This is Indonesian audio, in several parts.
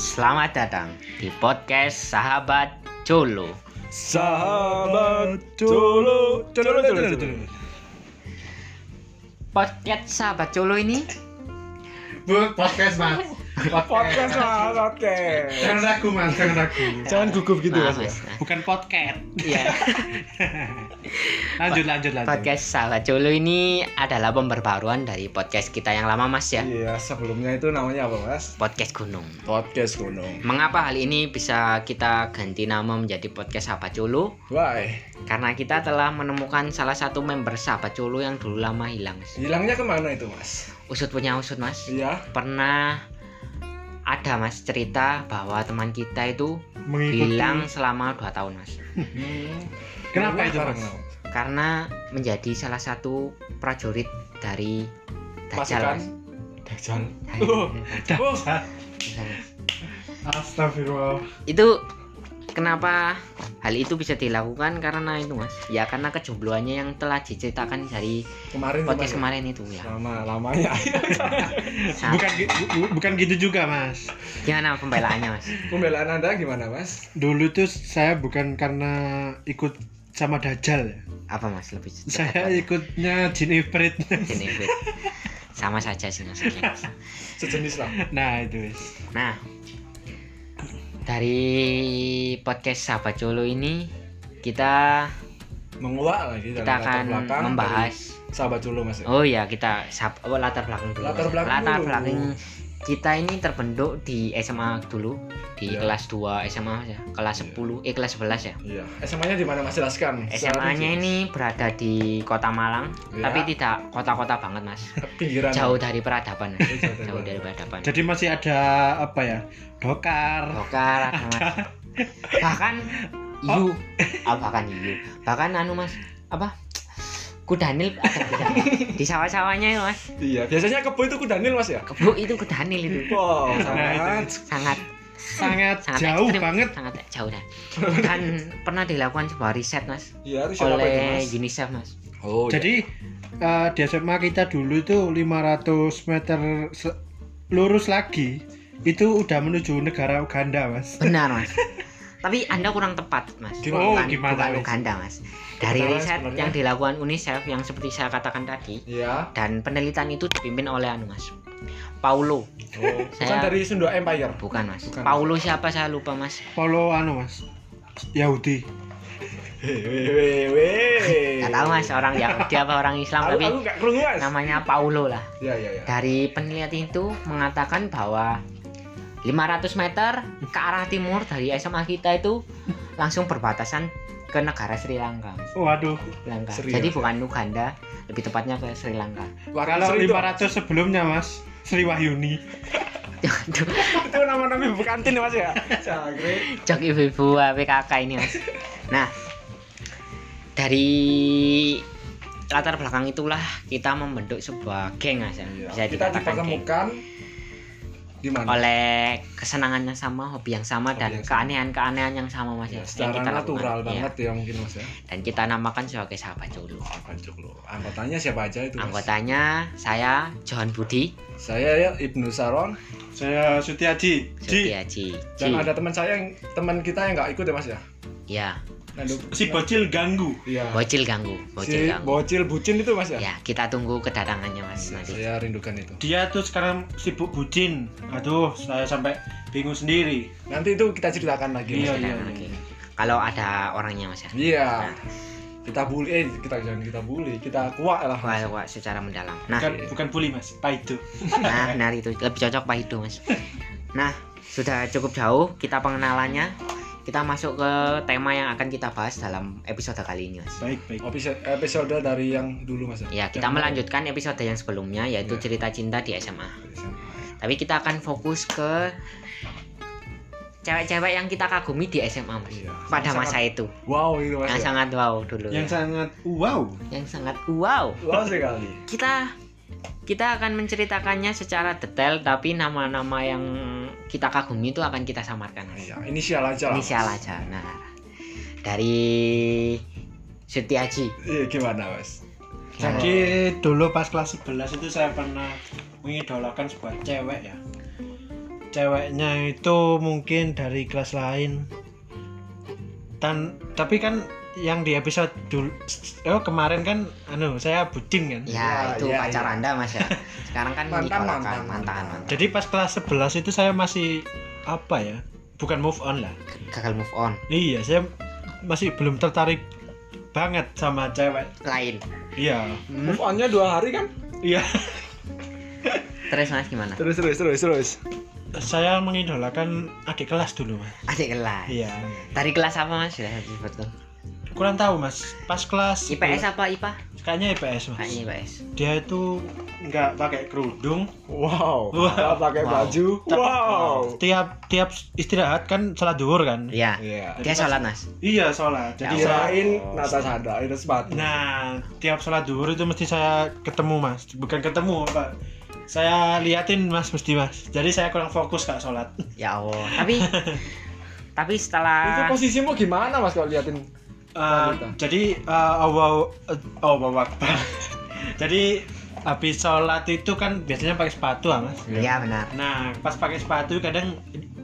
Selamat datang di podcast Sahabat Colo. Sahabat Colo, Colo, Colo, Colo. Podcast Sahabat Colo ini Bu, podcast mas Podcast mas, podcast. Jangan ragu mas, jangan ragu Jangan gugup gitu Maaf, mas. Mas. ya. Bukan podcast Iya, Lanjut, lanjut, lanjut podcast Sahabat Colo ini adalah pemberbaruan dari podcast kita yang lama Mas ya. Iya, sebelumnya itu namanya apa mas? Podcast Gunung. Podcast Gunung. Mengapa hal ini bisa kita ganti nama menjadi podcast Sahabat Colo? Why? Karena kita telah menemukan salah satu member Sahabat Colo yang dulu lama hilang. Hilangnya ke mana itu mas? Usut punya usut Mas. Iya. Pernah ada Mas cerita bahwa teman kita itu Mengikuti hilang selama 2 tahun Mas. Hmm. Kenapa itu, Mas? Karena Karena menjadi salah satu prajurit dari Dajjal Mas. Dajjal. Oh, Oh, Astagfirullah Itu kenapa hal itu bisa dilakukan karena itu Mas. Ya karena kejombloannya yang telah diceritakan dari kemarin podcast kemarin. kemarin itu ya. Lama lamanya. Bukan, gi- bu- bukan gitu juga mas Gimana pembelaannya Mas? Pembelaan anda gimana mas? Dulu tuh saya bukan karena ikut sama Dajjal ya Apa Mas lebih Saya ikutnya Jin Ifrit Jennifer. Sama saja sih Mas. Sejenis lah. Nah itu wis. Nah, dari podcast Sahabat Colo ini kita Menguak lagi kita akan belakang membahas sahabat dulu mas. oh ya kita sab, oh, latar belakang dulu. Latar belakang latar dulu. belakang kita ini terbentuk di SMA dulu di Iya. kelas 2 SMA ya, kelas Iya. 10 eh kelas 11 ya. Iya. SMA-nya di mana mas jelaskan? SMA-nya ini berada di Kota Malang, Iya. tapi tidak kota-kota banget, Mas. pinggiran. Jauh dari peradaban. Oh, jauh dari Jauh dari peradaban. Jadi masih ada apa ya Dokar Bokar, Mas. Bahkan Yu, ah, bahkan Yu. Bahkan anu Mas, apa? Kudanil di, di sawah-sawahnya ya, Mas. Iya. Biasanya kebo itu kudanil mas ya? Kebo itu kudanil itu. Wow, Nah, sangat. Sangat sangat, sangat jauh ekstrim, banget Sangat jauh dah. Dan pernah dilakukan sebuah riset, Mas, Iya, itu siapa itu oleh mas? UNICEF, Mas. Oh, Jadi eh, di SMA kita dulu itu 500 meter lurus lagi itu udah menuju negara Uganda mas. Benar, Mas. Tapi Anda kurang tepat, Mas. Gimana? Oh, bukan, gimana, bukan Mas? Uganda, Mas. Dari riset sebenarnya? yang dilakukan UNICEF yang seperti saya katakan tadi Iya. dan penelitian itu dipimpin oleh anu, Mas. Paulo. Oh, bukan Saya- dari Sunda Empire. Bukan, Mas. Bukan. Paulo siapa saya lupa, Mas. Polo anu mas Yahudi. Gak tahu, Mas, orang Yahudi apa orang Islam Aku, tapi aku namanya Paulo lah. Iya iya iya. Dari penelitian itu mengatakan bahwa 500 meter ke arah timur dari SMA kita itu langsung berbatasan ke negara Sri Lanka. Waduh. Sri Lanka. Serius, Jadi bukan Uganda, lebih tepatnya ke Sri Lanka. Kalau Sri itu, 500 sebelumnya mas Sri Wahyuni. Itu nama-nama ibu kantin mas ya. Jok ibu-ibu PKK ini mas. Nah, dari latar belakang itulah kita membentuk sebuah geng mas ya. Iya. Bisa Kita dikatakan geng. dipertemukan di mana? oleh kesenangan yang sama, hobi yang sama Hobi dan keanehan-keanehan yang sama mas ya. Ya, yang secara kita natural lakukan. Iya. banget ya mungkin mas ya. Dan kita namakan sebagai sahabat Colo. Apa lo? Anggotanya siapa aja itu? Mas? Anggotanya saya John Budi, Saya ya Ibnu Saron Saya Sutiaji. Ji. Sutiaji. dan ada teman saya yang teman kita yang nggak ikut ya mas ya. Ya, Lalu, Si bocil ganggu. Iya. bocil ganggu, bocil si ganggu. bocil bucin itu mas ya. Ya, kita tunggu kedatangannya mas Iya, nanti. Saya rindukan itu. Dia tuh sekarang sibuk bucin. Aduh, saya sampai bingung sendiri. Nanti itu kita ceritakan lagi. Iya, iya. Oke. Kalau ada orangnya mas ya. Iya. Nah. Kita bully, eh kita jangan kita bully, kita kuat lah. Wah, wah, secara mendalam. Nah, Bukan bukan bully mas, paido. nah, benar itu lebih cocok Pak Hidu mas. Nah, sudah cukup jauh kita pengenalannya. Kita masuk ke tema yang akan kita bahas dalam episode kali ini mas. Baik baik. Episode, episode dari yang dulu mas Ya, kita Yang- melanjutkan episode yang sebelumnya yaitu Ya. cerita cinta di SMA. Tapi kita akan fokus ke cewek-cewek yang kita kagumi di SMA mas. Iya. Pada masa itu, Wow itu mas. yang ya. sangat wow dulu. Yang ya. sangat wow. yang sangat wow. Wow sekali. Kita kita akan menceritakannya secara detail tapi nama-nama yang kita kagumi itu akan kita samarkan. Iya, inisial aja lah. Inisial aja. Nah, dari Sutiaji. Iya gimana mas? Jadi dulu pas kelas 11 itu saya pernah mengidolakan sebuah cewek ya. ceweknya itu mungkin dari kelas lain dan tapi kan yang di episode dulu oh kemarin kan anu saya bucin kan Ya, Ya, itu ya, pacar ya. Anda Mas ya. Sekarang kan Mantan, mantan, mantan. mantan, mantan. jadi pas kelas 11 itu saya masih apa ya bukan move on lah Gagal move on. iya saya masih belum tertarik banget sama cewek Lain. iya Hmm? Move on-nya dua hari kan? iya Terus Mas gimana? Terus terus terus terus. saya mengidolakan adik kelas dulu mas Adik kelas. iya Dari kelas apa Mas? Sudah disebutkan. Kurang tahu mas pas kelas IPS apa IPA? kayaknya IPS mas Kayaknya IPS. dia itu nggak pakai kerudung Wow. Nggak pakai Wow. baju. Wow. tiap tiap istirahat kan sholat duhur kan Iya. Iya. Dia sholat Mas. iya sholat jadi Ya saya Kirain nata sada, itu sepatu. nah tiap sholat duhur itu mesti saya ketemu mas bukan ketemu pak saya liatin mas mesti mas jadi saya kurang fokus kak sholat Ya Allah. Tapi tapi Itu setelah posisimu gimana Mas kalau liatin? Eh, Wanita. jadi uh, Allah Allah Akbar jadi habis sholat itu kan biasanya pakai sepatu ah, mas Iya benar. nah pas pakai sepatu kadang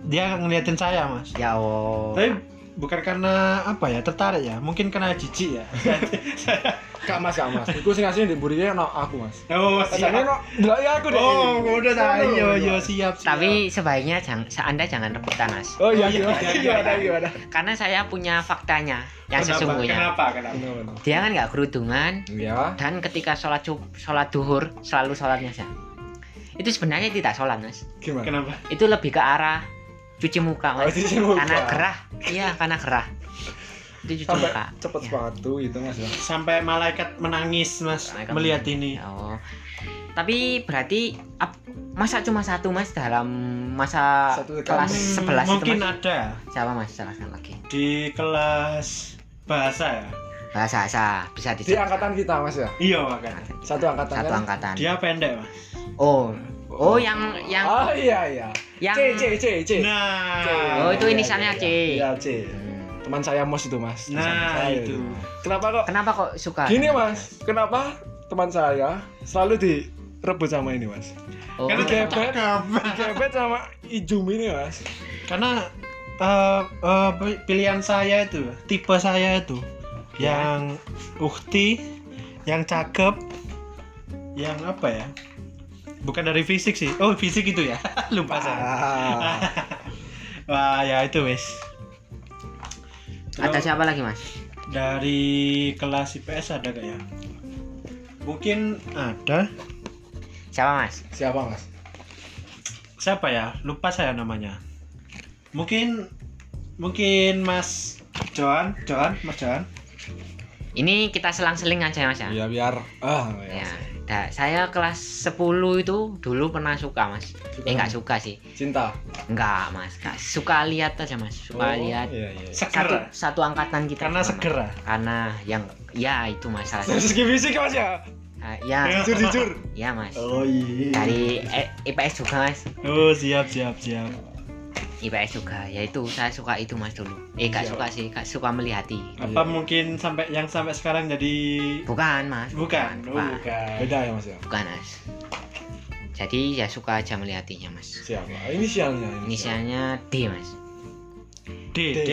dia ngeliatin saya mas Ya Allah. tapi bukan karena apa ya tertarik ya mungkin karena jijik ya Kak Mas, Kak Mas. Iku sing asline di burine no aku Mas. oh Asline no delok ya aku deh. oh udah Iya, tahu yo iya. yo siap siap Tapi sebaiknya jangan Anda jangan rebutan Mas. Oh iya iya, gimana? iya, Gimana iya. gimana? Karena saya punya faktanya yang Kenapa? sesungguhnya. kenapa kenapa? Dia kan nggak kerudungan Iya. dan ketika sholat sholat duhur selalu sholatnya saja. Itu sebenarnya tidak sholat mas. Gimana? kenapa Itu lebih ke arah cuci muka Oh, mas. cuci muka. Karena gerah. Iya karena gerah. Itu cuci Sampai muka. cepet Ya. sepatu gitu Mas ya. sampai malaikat menangis mas Malaikat melihat menangis. ini Oh. Tapi berarti ap- masa cuma satu mas dalam masa Satu kelas kelas. 11 mungkin itu mas? ada Siapa mas? Jelaskan lagi. di kelas bahasa ya Bahasa bahasa bisa Di disebut. angkatan kita Mas ya. iya makanya Satu angkatan Satu kan? angkatan. dia pendek mas Oh. Oh yang yang Oh iya iya. yang C C C C. nah Oh, itu Iya, inisialnya iya, C. Iya C. Teman saya Mos itu Mas. Nah saya itu Kenapa kok Kenapa kok suka? Gini Mas, kenapa teman saya selalu direbut sama ini Mas? Oh, Karena Digebet, cakep. digebet sama Ijum ini Mas. karena eh, eh, pi- pilihan saya itu tipe saya itu yang ukti yang cakep yang apa ya bukan dari fisik sih oh fisik itu ya lupa saya Ah, wah ya itu wes ada siapa lagi mas? dari kelas IPS ada gak ya mungkin ada Siapa mas? siapa Mas? siapa ya lupa saya namanya mungkin mungkin Mas Johan Johan Mas Johan Ini kita selang-seling aja mas ya. Ya biar ah Ya. Dah, saya kelas 10 itu dulu pernah suka mas. Eh nggak suka sih. Cinta. Nggak mas. Nggak. Suka lihat aja mas. Suka lihat. Iya iya. Satu satu angkatan kita. karena sama, Mas. seger ah. Karena yang ya itu masalah. Segi fisik Mas ya. Ah, ya Jujur jujur. ya mas. Oh iya. Dari eh, IPS juga mas. oh siap siap siap IPS juga. Ya itu saya suka itu mas dulu. Eh nggak Siap. suka sih. Nggak suka melihati. apa Iya. mungkin sampai yang sampai sekarang jadi Bukan mas. bukan oh, Bukan. bukan Beda ya Mas ya. Bukan mas. Jadi ya suka aja melihatinya mas. Siapa? Inisialnya. Inisialnya D mas. D D D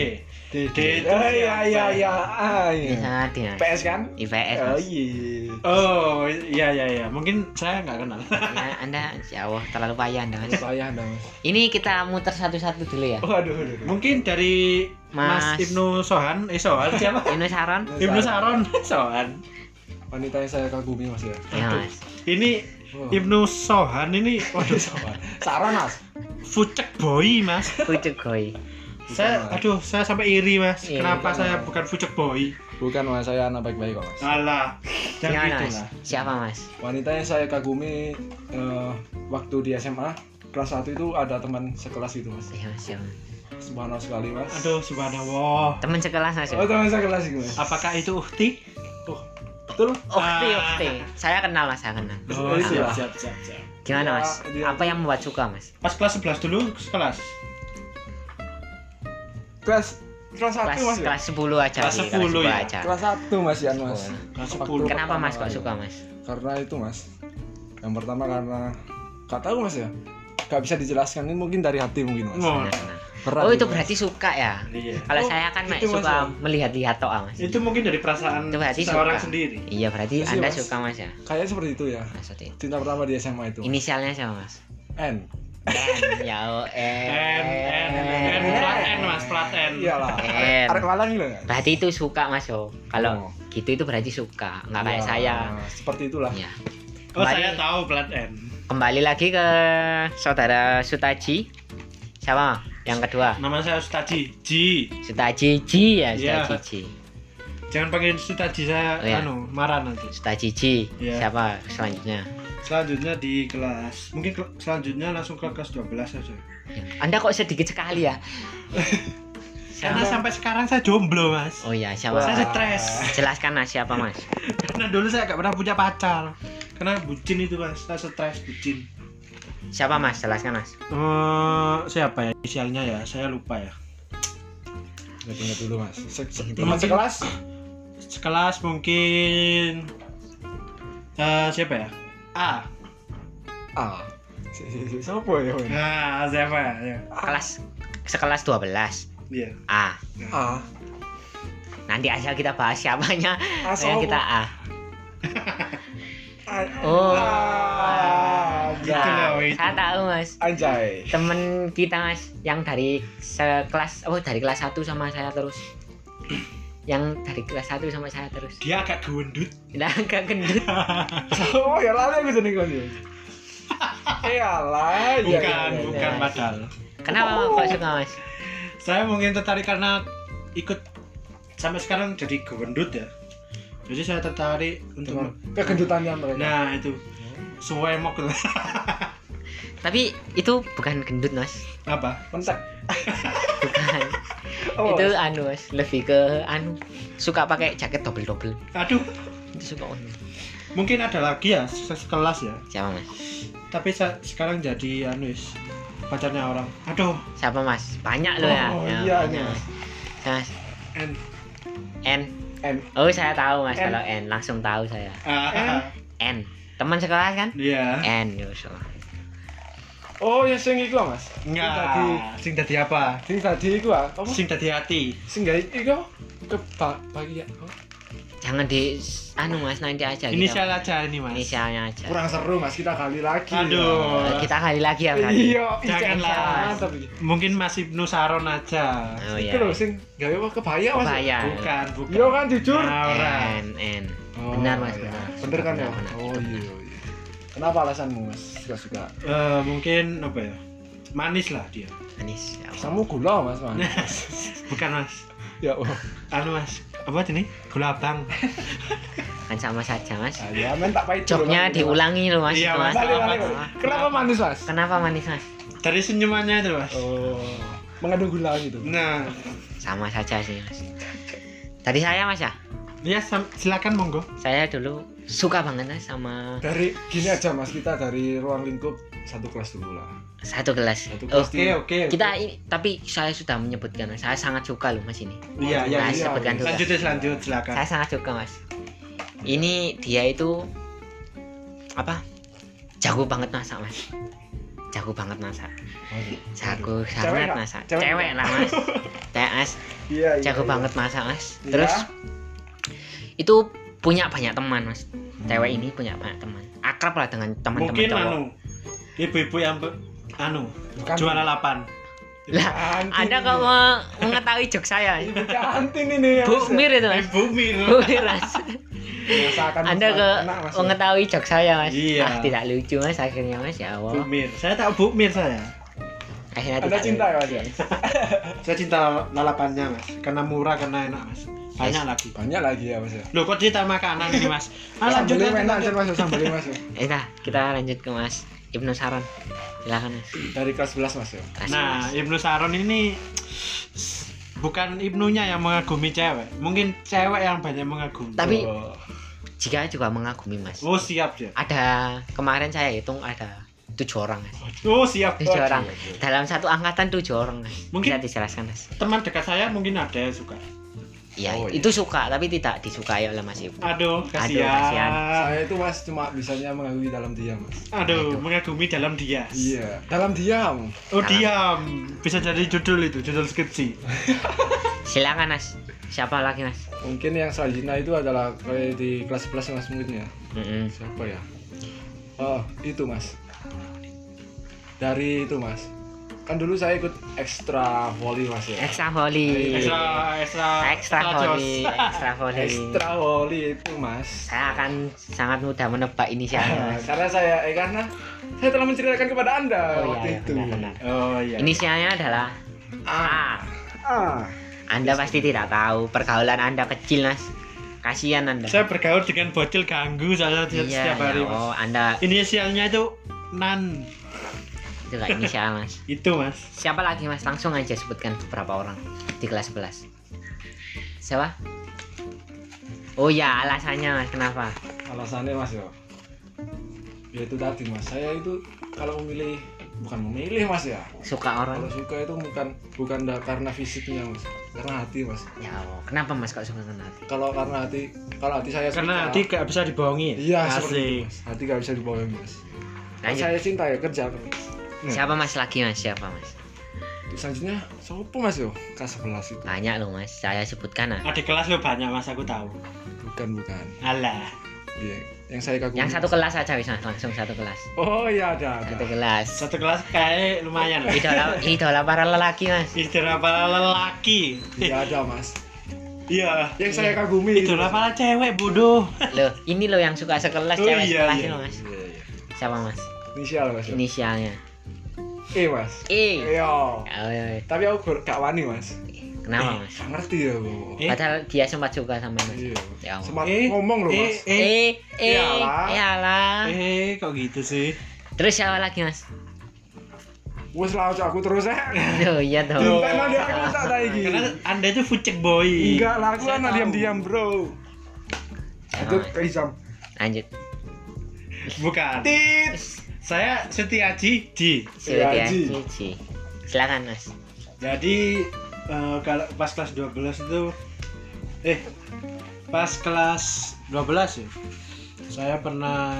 D itu Oh iya iya ya? iya. Ah iya. PS kan? IPS Oh iya. oh iya iya iya mungkin saya nggak kenal Ya, anda ya Allah terlalu payah anda mas. Saya Anda Mas. Ini kita muter satu-satu dulu ya. Oh aduh aduh. aduh. mungkin dari Mas, Mas. Ibnu Sohan eh Sohan siapa Ini saran. Ibnu Saron Sohan Wanita yang saya kagumi Mas ya. Ya mas. ini Oh. Ibnu Sohan ini waduh Saran Mas. fucek boy mas Pucuk goy. Saya Mas. aduh saya sampai iri mas Iya, kenapa bukan, saya Mas. bukan fucek boy Bukan Mas, saya anak baik-baik kok Mas. alah jangan gitu mas? lah Siapa mas? Wanita yang saya kagumi eh, waktu di SMA kelas 1 itu ada teman sekelas itu Mas. Iya mas. Siapa? Subhanallah sekali Mas. aduh subhanallah Teman sekelas mas. ya? Oh teman sekelas itu Mas. apakah itu ukti Betul? Ukti Ah. ukti. Saya kenal mas. Saya kenal. oh Itu siap lah. siap siap siap Gimana Ya, mas? dia- Apa yang membuat suka mas? pas kelas 11 dulu kelas Kelas kelas 1 Kelas Mas ya? kelas 10 aja. Kelas 10 ya? aja. Kelas 1 Mas ya Mas. kelas 10 Kenapa pertama mas kok suka mas? Karena itu Mas. Yang pertama karena Gak tahu Mas ya. gak bisa dijelaskan ini mungkin dari hati mungkin mas Oh. Berat Oh itu Mas. berarti suka ya. iya. Kalau Oh, saya kan Mas, suka ya. melihat-lihat toh mas. Itu mungkin dari perasaan Itu berarti seorang suka. sendiri. Iya berarti Iya sih, anda Mas. suka mas ya. kayaknya seperti itu ya Maksudnya. cinta pertama di SMA itu Inisialnya siapa mas? N N ya oh N, N, N, N. plat N mas, plat N. iyalah N. arek gitu? Berarti itu suka mas oh. Kalau Oh. gitu itu berarti suka, nggak kayak saya. seperti itulah Ya. Oh Kembali- saya tahu plat N. Kembali lagi ke saudara Sutaji. Siapa? Yang kedua. Nama saya Ustaji. Ji. Sutaji Ji ya, Iya. Sutaji Ji. Jangan panggil Ustaji saya Oh, iya. anu marah nanti. Sutaji Ji. Iya. Siapa selanjutnya? Selanjutnya di kelas. Mungkin ke- selanjutnya langsung ke kelas 12 saja. Anda kok sedikit sekali ya? Karena sampai sekarang saya jomblo, Mas. Oh iya, siapa? Saya stres. Jelaskan mas siapa mas? Karena dulu saya gak pernah punya pacar. Karena bucin itu, Mas. Saya stres bucin. Siapa mas? Jelaskan mas. Eh, siapa ya inisialnya ya? Saya lupa ya. ingat dulu mas Se- se- teman sekelas Sekelas mungkin eh siapa ya? A. si siapa ya? Nah, siapa ya? Ya. Kelas sekelas 12 Iya. A. ah Nanti asal kita bahas siapanya, ah yang kita A. Oh. ah, Gitu loh, itu. saya tahu mas. anjay Temen kita mas, yang dari sekelas, oh dari kelas 1 sama saya terus. Yang dari kelas 1 sama saya terus. Dia agak gendut. Udah agak gendut. oh ya lali aku jadi kan ya alah ya, Bukan, ya, ya, ya. bukan padahal. Kenapa kok suka mas? Saya mungkin tertarik karena ikut sampai sekarang jadi gendut ya. Jadi saya tertarik untuk kegendutannya mereka Nah, itu. Semua emok. Tapi itu bukan gendut mas. Apa? mentek Bukan. Oh, itu anu lebih ke anu suka pakai jaket double double. Aduh, Itu suka anu. mungkin ada lagi ya se- sekelas ya. Siapa mas? Tapi saya sekarang jadi anu pacarnya orang. Aduh, Siapa mas? Banyak loh ya. Oh, Ya, iya, iya. Mas, N. N. N Oh saya tahu mas N. kalau N langsung tahu saya. Ah, N. Teman sekelas kan? Iya. N Yusuf. Oh ya sing iku mas sing tadi Enggak. Sing tadi apa? sing tadi iku ah apa Sing tadi hati. sing gak iku bagi ya oh, Jangan di anu mas nanti aja. kita- Inisial aja ini, Mas. Inisialnya aja. kurang seru mas kita kali lagi Aduh. Eh, Kita kali lagi ya berarti. iya Janganlah. mantap iki Mungkin Mas Ibnu Saron aja. Oh Iku lho iya. sing gawe apa kebaya mas Bahaya. Bukan, bukan. iya kan jujur Nah. Oh, Benar mas iya. benar. bener kan ya oh iya iya kenapa alasanmu mas suka suka Eh, mungkin apa ya? Manis lah dia. Manis. Ya Allah. kamu gula mas mas Bukan, Mas. ya oh Anu, Mas. Apa ini? Gula abang. Kan sama saja mas. Ah, ya men tak pahit Mas. diulangi loh mas. Iya, Mas. balik balik balik. kenapa manis mas Kenapa manis mas? Dari senyumannya itu, Mas. oh mengandung gula gitu Nah, Sama saja sih mas. Tadi saya mas ya. ya sam- silakan monggo. Saya dulu suka banget mas sama dari gini aja mas kita dari ruang lingkup satu kelas dulu lah. Satu kelas. satu Oh, kelas di- oke. kita ini tapi saya sudah menyebutkan saya sangat suka loh mas ini. Iya, iya. Nah, iya, sebutkan iya. Lanjut, lanjut, silakan. saya sangat suka mas. Ini dia itu apa? Jago banget masak mas. Jago banget masak. Jago sangat masak. Cewek cewek lah mas. Mas. Iya iya jago iya. banget masak mas. Iya. terus itu punya banyak teman mas cewek ini punya banyak teman akrab lah dengan teman-teman Mungkin cowok anu, ibu-ibu yang anu Bukan. jual lalapan. lah anda kok mau mengetahui jok saya Ibu kantin ini ya Bu Mas. Mir itu mas Ibu Mir. Bu Mir mas Anda ke enak, Mas. mengetahui jok saya mas Iya. ah, tidak lucu mas akhirnya mas ya Bu Allah Mir. Saya tahu Bu Mir saya. akhirnya Anda cinta ya mas ya Saya cinta lalapannya, Mas. Karena murah, karena enak, Mas. Banyak lagi. banyak lagi ya mas ya Loh, kok cerita makanan ini, Mas? Ah, lanjut, enak aja mas sambelnya mas ya. Eh, dah, kita lanjut ke Mas Ibnu Saron. Silakan Mas. dari kelas 11 mas ya Kasih, Nah, Mas. Ibnu Saron ini bukan ibnunya yang mengagumi cewek, mungkin cewek yang banyak mengagumi. Tapi Oh. jika juga mengagumi Mas. oh siap dia. Ada kemarin saya hitung ada tujuh orang Mas. Oh siap. Tujuh orang. Dalam satu angkatan tujuh orang Mas. Mungkin- Bisa dijelaskan Mas. Teman dekat saya mungkin ada yang suka. Ya Oh, iya. itu suka tapi tidak disukai oleh Mas Ibnu Aduh, kasihan. kasihan. Saya itu mas cuma bisanya mengagumi dalam diam mas. Aduh, mengagumi dalam dia. Iya, dalam diam. Oh, Dalam- diam. Bisa jadi judul itu, judul skripsi. silakan Mas siapa lagi Mas Mungkin yang selanjutnya itu adalah kayak di kelas 11 mas mungkin ya. Mm-mm. Siapa ya? Oh, itu mas. Dari itu mas. Kan dulu saya ikut ekstra volley mas ya. extra volley Ekstra ekstra extra jos. volley extra volley Ekstra volley itu mas. saya akan sangat mudah menebak inisialnya Ah, Mas karena saya eh karena saya telah menceritakan kepada anda oh waktu iya, iya itu. benar-benar Oh iya. inisialnya adalah A Ah. Anda pasti tidak tahu pergaulan Anda kecil Mas kasihan Anda Saya bergaul dengan bocil ganggu saya iya setiap hari, ya, Mas. oh Anda Inisialnya itu Nan. Itu gak inisial Mas Itu, Mas. siapa lagi Mas langsung aja sebutkan beberapa orang di kelas 11 siapa Oh ya alasannya Mas kenapa Alasannya mas ya. Ya itu tadi mas. Saya itu kalau memilih bukan memilih mas ya. suka orang Kalau suka itu bukan bukan karena fisiknya mas, karena hati mas. ya Allah. kenapa Mas kok suka kenal Kalau karena hati, kalau hati saya Karena suka- hati gak bisa dibohongin. Iya seperti itu Asik. mas. Hati gak bisa dibohongi mas. Lanjut saya cinta ya kerja terus. Siapa Mas lagi Mas siapa Mas Selanjutnya siapa mas yo? Kelas 11 itu. banyak loh Mas saya sebutkan ah Adik kelas lo banyak, Mas, aku tahu. Bukan bukan. Alah. Iya. Yang saya kagumi. yang satu kelas aja Mas langsung satu kelas Oh iya ada satu ada. kelas Satu kelas kayak lumayan. loh. idola idola para lelaki Mas Istilah para lelaki. Iya ada mas. Iya. Yang saya kagumi Istilah para cewek bodoh. loh ini loh yang suka sekelas Oh, cewek iya, sekelas iya. ini Mas Iya iya. siapa Mas Inisial mas. inisialnya E mas. E Iya. oh, iya. Tapi aku gak wani mas. kenapa Mas Gak ngerti ya bu. Eh? padahal dia sempat suka sama Mas Iya. ya Allah. Sempat Eh, ngomong loh eh, mas. eh, eh eh Iyalah. iyalah eh, kok gitu sih? terus siapa lagi Mas Wes lah aku terus eh. Loh iya dong Enggak nanti aku tak iki. Karena anda itu fucek boy. Enggak lah aku anak tahu. diam-diam bro. Ke Isam. lanjut Bukan. Tit. Saya Setiaji Ji. Haji. Cici silakan Mas Jadi eh, kalau pas kelas 12 itu eh pas kelas 12 ya. Saya pernah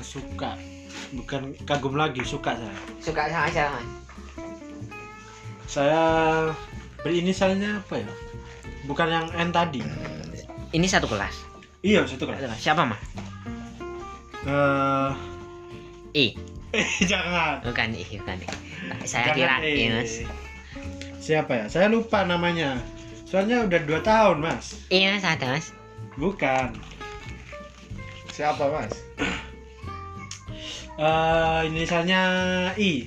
suka bukan kagum lagi suka saya. suka sama siapa Mas Saya berinisialnya apa ya? Bukan yang N tadi. ini satu kelas Iya, satu Satu kelas. siapa Mas Eh, I eh jangan. bukan I bukan I saya Jangan, kira. I Mas Siapa ya? Saya lupa namanya. Soalnya udah dua tahun, Mas. I Mas ada Mas Bukan. Siapa mas? Eh, inisialnya I.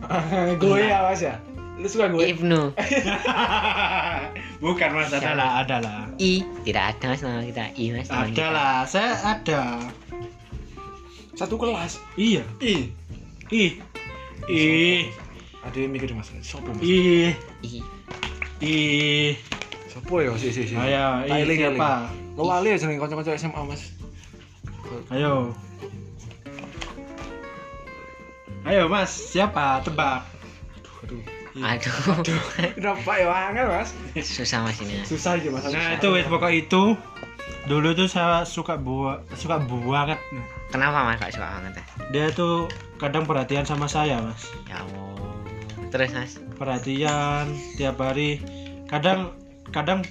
gue ya mas ya. Lu suka gue? Ibnu Bukan mas, ada lah, ada lah. I tidak ada Mas nama kita I Mas teman Ada kita. lah, saya ada. Satu kelas. Iya, Ih. ih, ih, Ada yang mikir mas. Sopo mas? ih, I ih. Sopo ya si si si. Ayo, ih Tailing, siapa? Lo wali aja nih kanca-kanca SMA mas. Ayo. Ayo mas, siapa? Tebak. Aduh. aduh Kenapa ya angel mas? susah Mas ini. Susah aja mas. Nah itu wes pokok itu. Dulu tuh saya suka buah, suka banget. Kenapa Mas kok suka banget ya Dia tuh kadang perhatian sama saya mas. ya Allah terus Mas Perhatian tiap hari. Kadang, kadang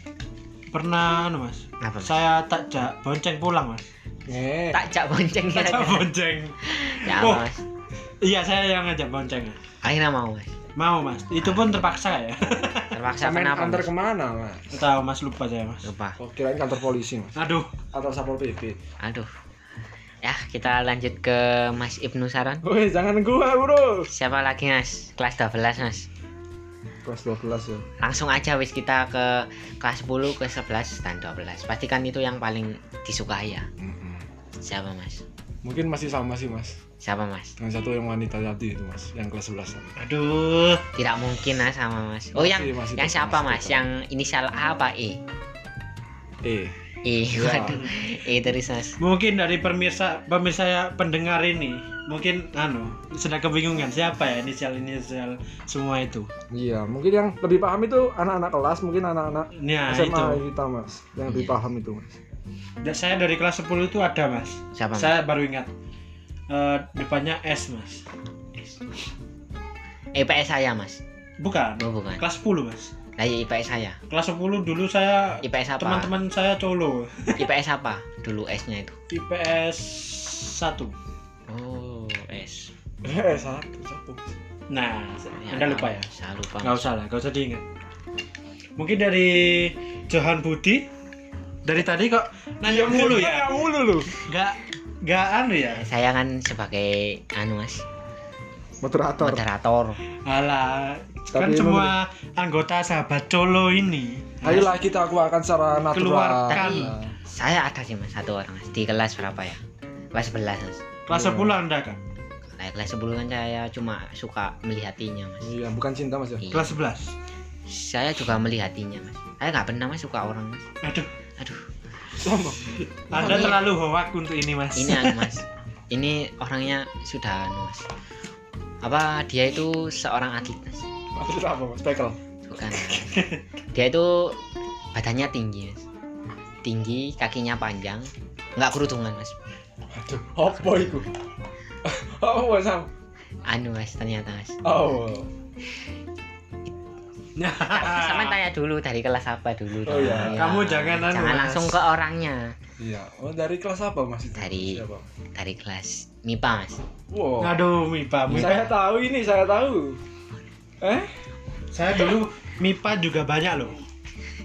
pernah, anu mas. kenapa? Saya tak jak bonceng pulang mas. Eh. tak jak bonceng ya Tak bonceng. ya Oh. Mas Iya saya yang ngajak bonceng. akhirnya mau Mas Mau mas. Itu pun terpaksa ya. terpaksa Sampai kenapa antar Mas? ke mana mas? Tahu mas lupa saya mas. lupa Oh kirain kantor polisi mas. Aduh. Atau satpol pp. aduh ya kita lanjut ke Mas Ibnu Saran Woi jangan gua bro. siapa lagi Mas kelas 12 Mas Kelas 12 ya. langsung aja wis kita ke kelas 10 ke 11 dan 12 pastikan itu yang paling disukai ya siapa Mas Mungkin masih sama sih mas. siapa Mas Dengan satu yang wanita tadi itu mas, yang kelas 11 tadi. Aduh. tidak mungkin Mas sama Mas oh Masih, yang masih yang siapa Mas yang inisial A apa E Eh. Ih, Iya. waduh. Eh terus mas. Mungkin dari pemirsa pemirsa ya, pendengar ini mungkin anu sudah kebingungan siapa ya inisial inisial semua itu. Iya, mungkin yang lebih paham itu anak-anak kelas, mungkin anak-anak Nah, SMA itu. kita mas, yang lebih Iya. paham itu mas. Da- Saya dari kelas 10 itu ada, Mas. Siapa? Mas? Saya baru ingat. Eh, depannya S, Mas. IPS saya mas. Bukan. Oh bukan. Kelas 10, Mas. Iya IPS saya. Kelas 10 dulu saya IPS apa? teman-teman saya colo. IPS apa? Dulu S-nya itu. IPS 1. Oh S. Eh satu, satu. Nah, Ya, Anda lupa ya? Saya lupa. Nggak usah lah, nggak usah diingat. Mungkin dari Johan Budi dari tadi kok nanya mulu ya? Yang mulu lu. Nggak nggak anu ya? Saya kan sebagai anu mas Moderator. moderator. Alah, kan Tapi semua anggota sahabat colo ini Ayolah kita keluarkan secara natural. Keluarkan. Saya ada sih mas satu orang mas di kelas berapa ya? Kelas 11 mas. kelas 10 Anda kan? Nah, kelas 10 kan saya cuma suka melihatinya mas. Iya, bukan cinta mas ya. Iya. Kelas 11. Saya juga melihatinya mas. Saya nggak pernah mas suka orang mas. Aduh, Aduh, Sombong. Anda Ini- terlalu hoak untuk ini, Mas. ini anu mas. Ini orangnya sudah anu mas. Apa dia itu seorang atlet mas? Maksud apa mas? Pekel. Bukan. Dia itu badannya tinggi mas. Tinggi, kakinya panjang, nggak kerudungan mas. Aduh, apa itu? Oh, sam. Anu mas ternyata mas. Oh. Sama tanya dulu dari kelas apa dulu. Oh, iya. Ya. Kamu jangan anu, jangan Mas. langsung ke orangnya. Iya. Oh, dari kelas apa mas itu? Dari- Siapa? Dari kelas MIPA mas. Wow. Aduh, MIPA. MIPA. Saya tahu ini, saya tahu. Eh? Saya dulu MIPA juga banyak loh.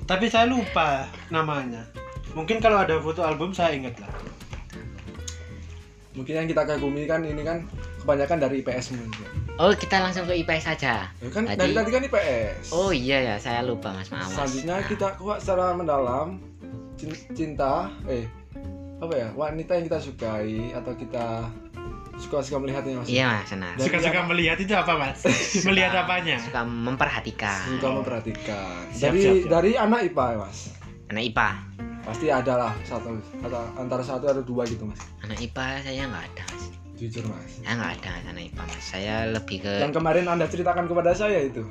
Tapi saya lupa namanya. Mungkin kalau ada foto album saya ingat lah. Mungkin yang kita kagumi kan ini kan kebanyakan dari IPS mungkin. Oh kita langsung ke IPS saja. Ya kan Tadi- dari tadi kan IPS. Oh iya ya saya lupa mas maaf. Mas. Selanjutnya Nah, kita kuat secara mendalam cin- cinta eh apa ya wanita yang kita sukai atau kita suka-suka melihatnya mas Iya mas. Dari Suka-suka melihat itu apa, Mas? melihat apanya? Suka memperhatikan. suka memperhatikan Siap, dari siap, siap. dari anak IPA ya mas Anak IPA. pasti ada lah satu atau antara satu atau dua gitu mas Anak IPA saya nggak ada mas. jujur mas Saya nggak ada mas, anak IPA mas. Saya lebih ke yang kemarin anda ceritakan kepada saya itu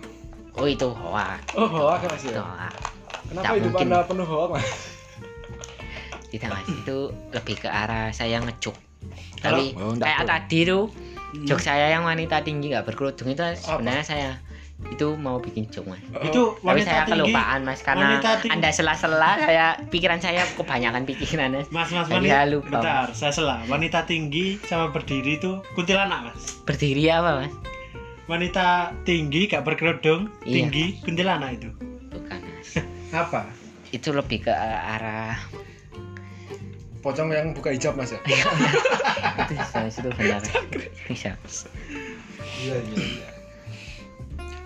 oh itu hoak. oh hoak mas Itu ya hoak. kenapa hidup mungkin. anda penuh hoak mas Tidak mas. Itu lebih ke arah saya ngecuk. Tapi Oh, kayak tadi tuh jok saya yang wanita tinggi nggak berkerudung itu sebenarnya saya itu mau bikin jok mas. Itu Tapi wanita saya tinggi. kelupaan mas karena anda sela-sela saya pikiran saya kebanyakan pikiran mas. Mas, mas, wanita. saya lupa. Bentar, saya salah. Wanita tinggi sama berdiri itu kuntilanak, Mas. Berdiri apa mas? Wanita tinggi gak berkerudung, Iya. tinggi kuntilanak itu. Bukan mas. Apa? Itu lebih ke arah pocong yang buka hijab mas ya itu bisa mas itu benar bisa. iya iya iya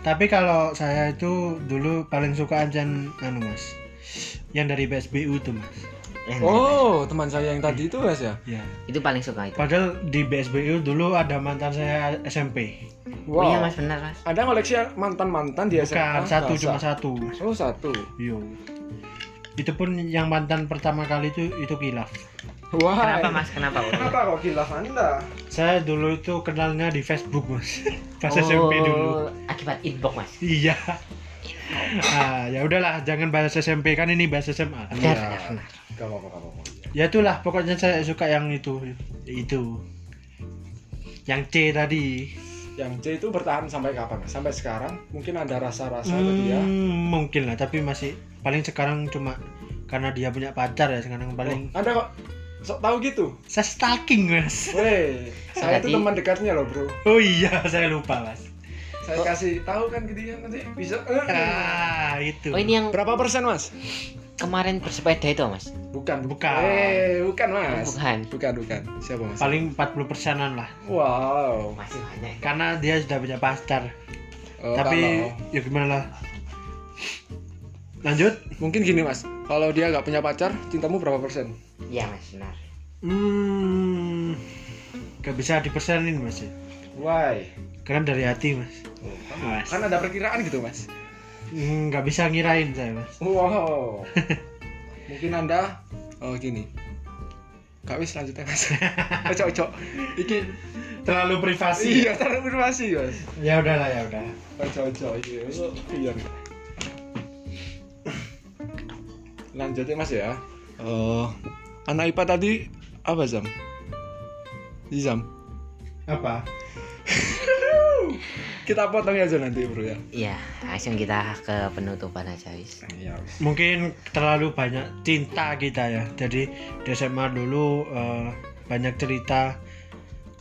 Tapi kalau saya itu dulu paling suka ajan anu Mas. Yang dari BSBU tuh Mas. Yang oh teman saya yang tadi itu mas ya Ya. itu paling suka itu. Padahal di BSBU dulu ada mantan saya SMP. Oh iya mas benar mas. Anda koleksi mantan mantan di SMA? Bukan satu Masa? cuma satu. Mas. Oh satu. Yo. Itu pun yang mantan pertama kali itu itu kilaf. Wah. Kenapa mas? Kenapa? Kenapa kok kilaf Anda? Saya dulu itu kenalnya di Facebook mas. Pas SMP dulu. Oh, Akibat inbox mas. Iya. Ah, ya udahlah, jangan bahas SMP kan ini bahas SMA. Iya. gak apa-apa. Ya itulah, pokoknya saya suka yang itu. Itu. Yang C tadi. Yang C itu bertahan sampai kapan? Sampai sekarang? Mungkin ada rasa-rasa ke dia. Hmm, mungkin lah, tapi masih paling sekarang cuma karena dia punya pacar ya sekarang paling Oh, anda kok sok tahu gitu? saya stalking mas Weh, saya itu teman dekatnya loh bro. oh iya saya lupa mas Saya kasih tahu kan ke dia nanti bisa. ah itu Oh ini yang Berapa persen mas? Kemarin bersepeda itu mas? Bukan. Bukan. Eh, bukan mas. Bukan. Bukan, bukan. Siapa mas? paling 40 persenan lah Wow. Masih banyak. karena dia sudah punya pacar Oh, tapi kalau- ya gimana lah lanjut mungkin gini mas. Kalau dia nggak punya pacar, cintamu berapa persen? Iya mas benar. hmm gak bisa dipersenin mas ya Why? karena dari hati mas mas Kan ada perkiraan gitu mas. Hmm, nggak bisa ngirain saya mas Wow. Mungkin anda Oh gini. Kak wis lanjut mas. Ojo ojo. Iki Terlalu privasi. iya terlalu informasi mas. Ya udahlah ya udah. Ojo ojo iki. Oh, Biar. Lanjut ya mas ya. Oh, anak IPA tadi apa Zam? Zam. Apa? Kita potong aja nanti bro ya. Iya, langsung kita ke penutupan aja wis. Iya wis. Mungkin terlalu banyak cinta kita ya. Jadi di SMA dulu eh, banyak cerita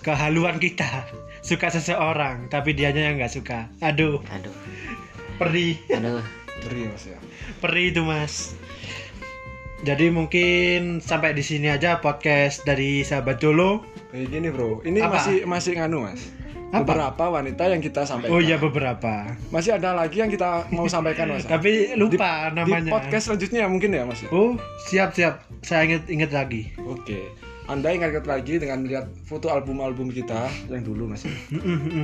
kehaluan kita. Suka seseorang, tapi dianya yang nggak suka. Aduh, Aduh, perih. aduh. Beri mas ya. Perih itu mas. Jadi mungkin sampai di sini aja podcast dari sahabat Jolo. Kayak gini bro. Ini Apa? masih masih nganu mas. Apa? Beberapa wanita yang kita sampaikan. Oh iya beberapa. Masih ada lagi yang kita mau sampaikan mas. Tapi lupa Di namanya. podcast selanjutnya mungkin ya mas. ya? Oh siap siap. Saya inget inget lagi. Oke. Anda ingat lagi dengan melihat foto album-album kita yang dulu mas.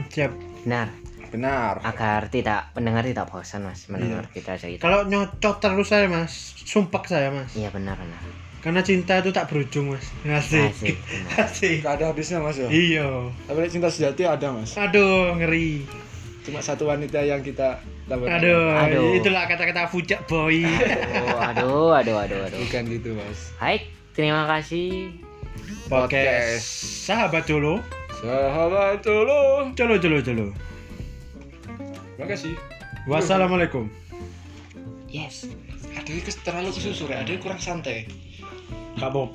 Siap. Benar, Benar. agar tidak pendengar tidak bosan mas mendengar kita cerita. Kalau nyocot terus saya mas, sumpah saya mas. Iya benar benar. Karena cinta itu tak berujung mas. Asik. Asik. benar. Asik. Gak ada habisnya mas ya. Iya. Tapi cinta sejati ada mas. Aduh ngeri. Cuma satu wanita yang kita dapatkan. Aduh, Aduh. itulah kata-kata fujak boy. Aduh, aduh, aduh, aduh, aduh. Bukan gitu mas. Baik, terima kasih. Podcast sahabat Jolo. Sahabat dulu. Jolo jolo jolo. Terima kasih. Wassalamualaikum. Yes. Ada yang kes- terlalu kesusu, ada yang kurang santai. Tá bom.